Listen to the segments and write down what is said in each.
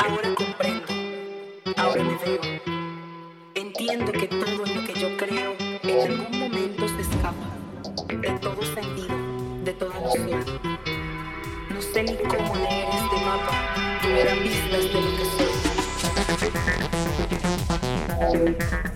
Ahora comprendo, ahora me veo. Entiendo que todo en lo que yo creo en algún momento se escapa de todo sentido, de toda noción. No sé ni cómo leer este mapa que me vistas de lo que soy.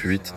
Plus vite.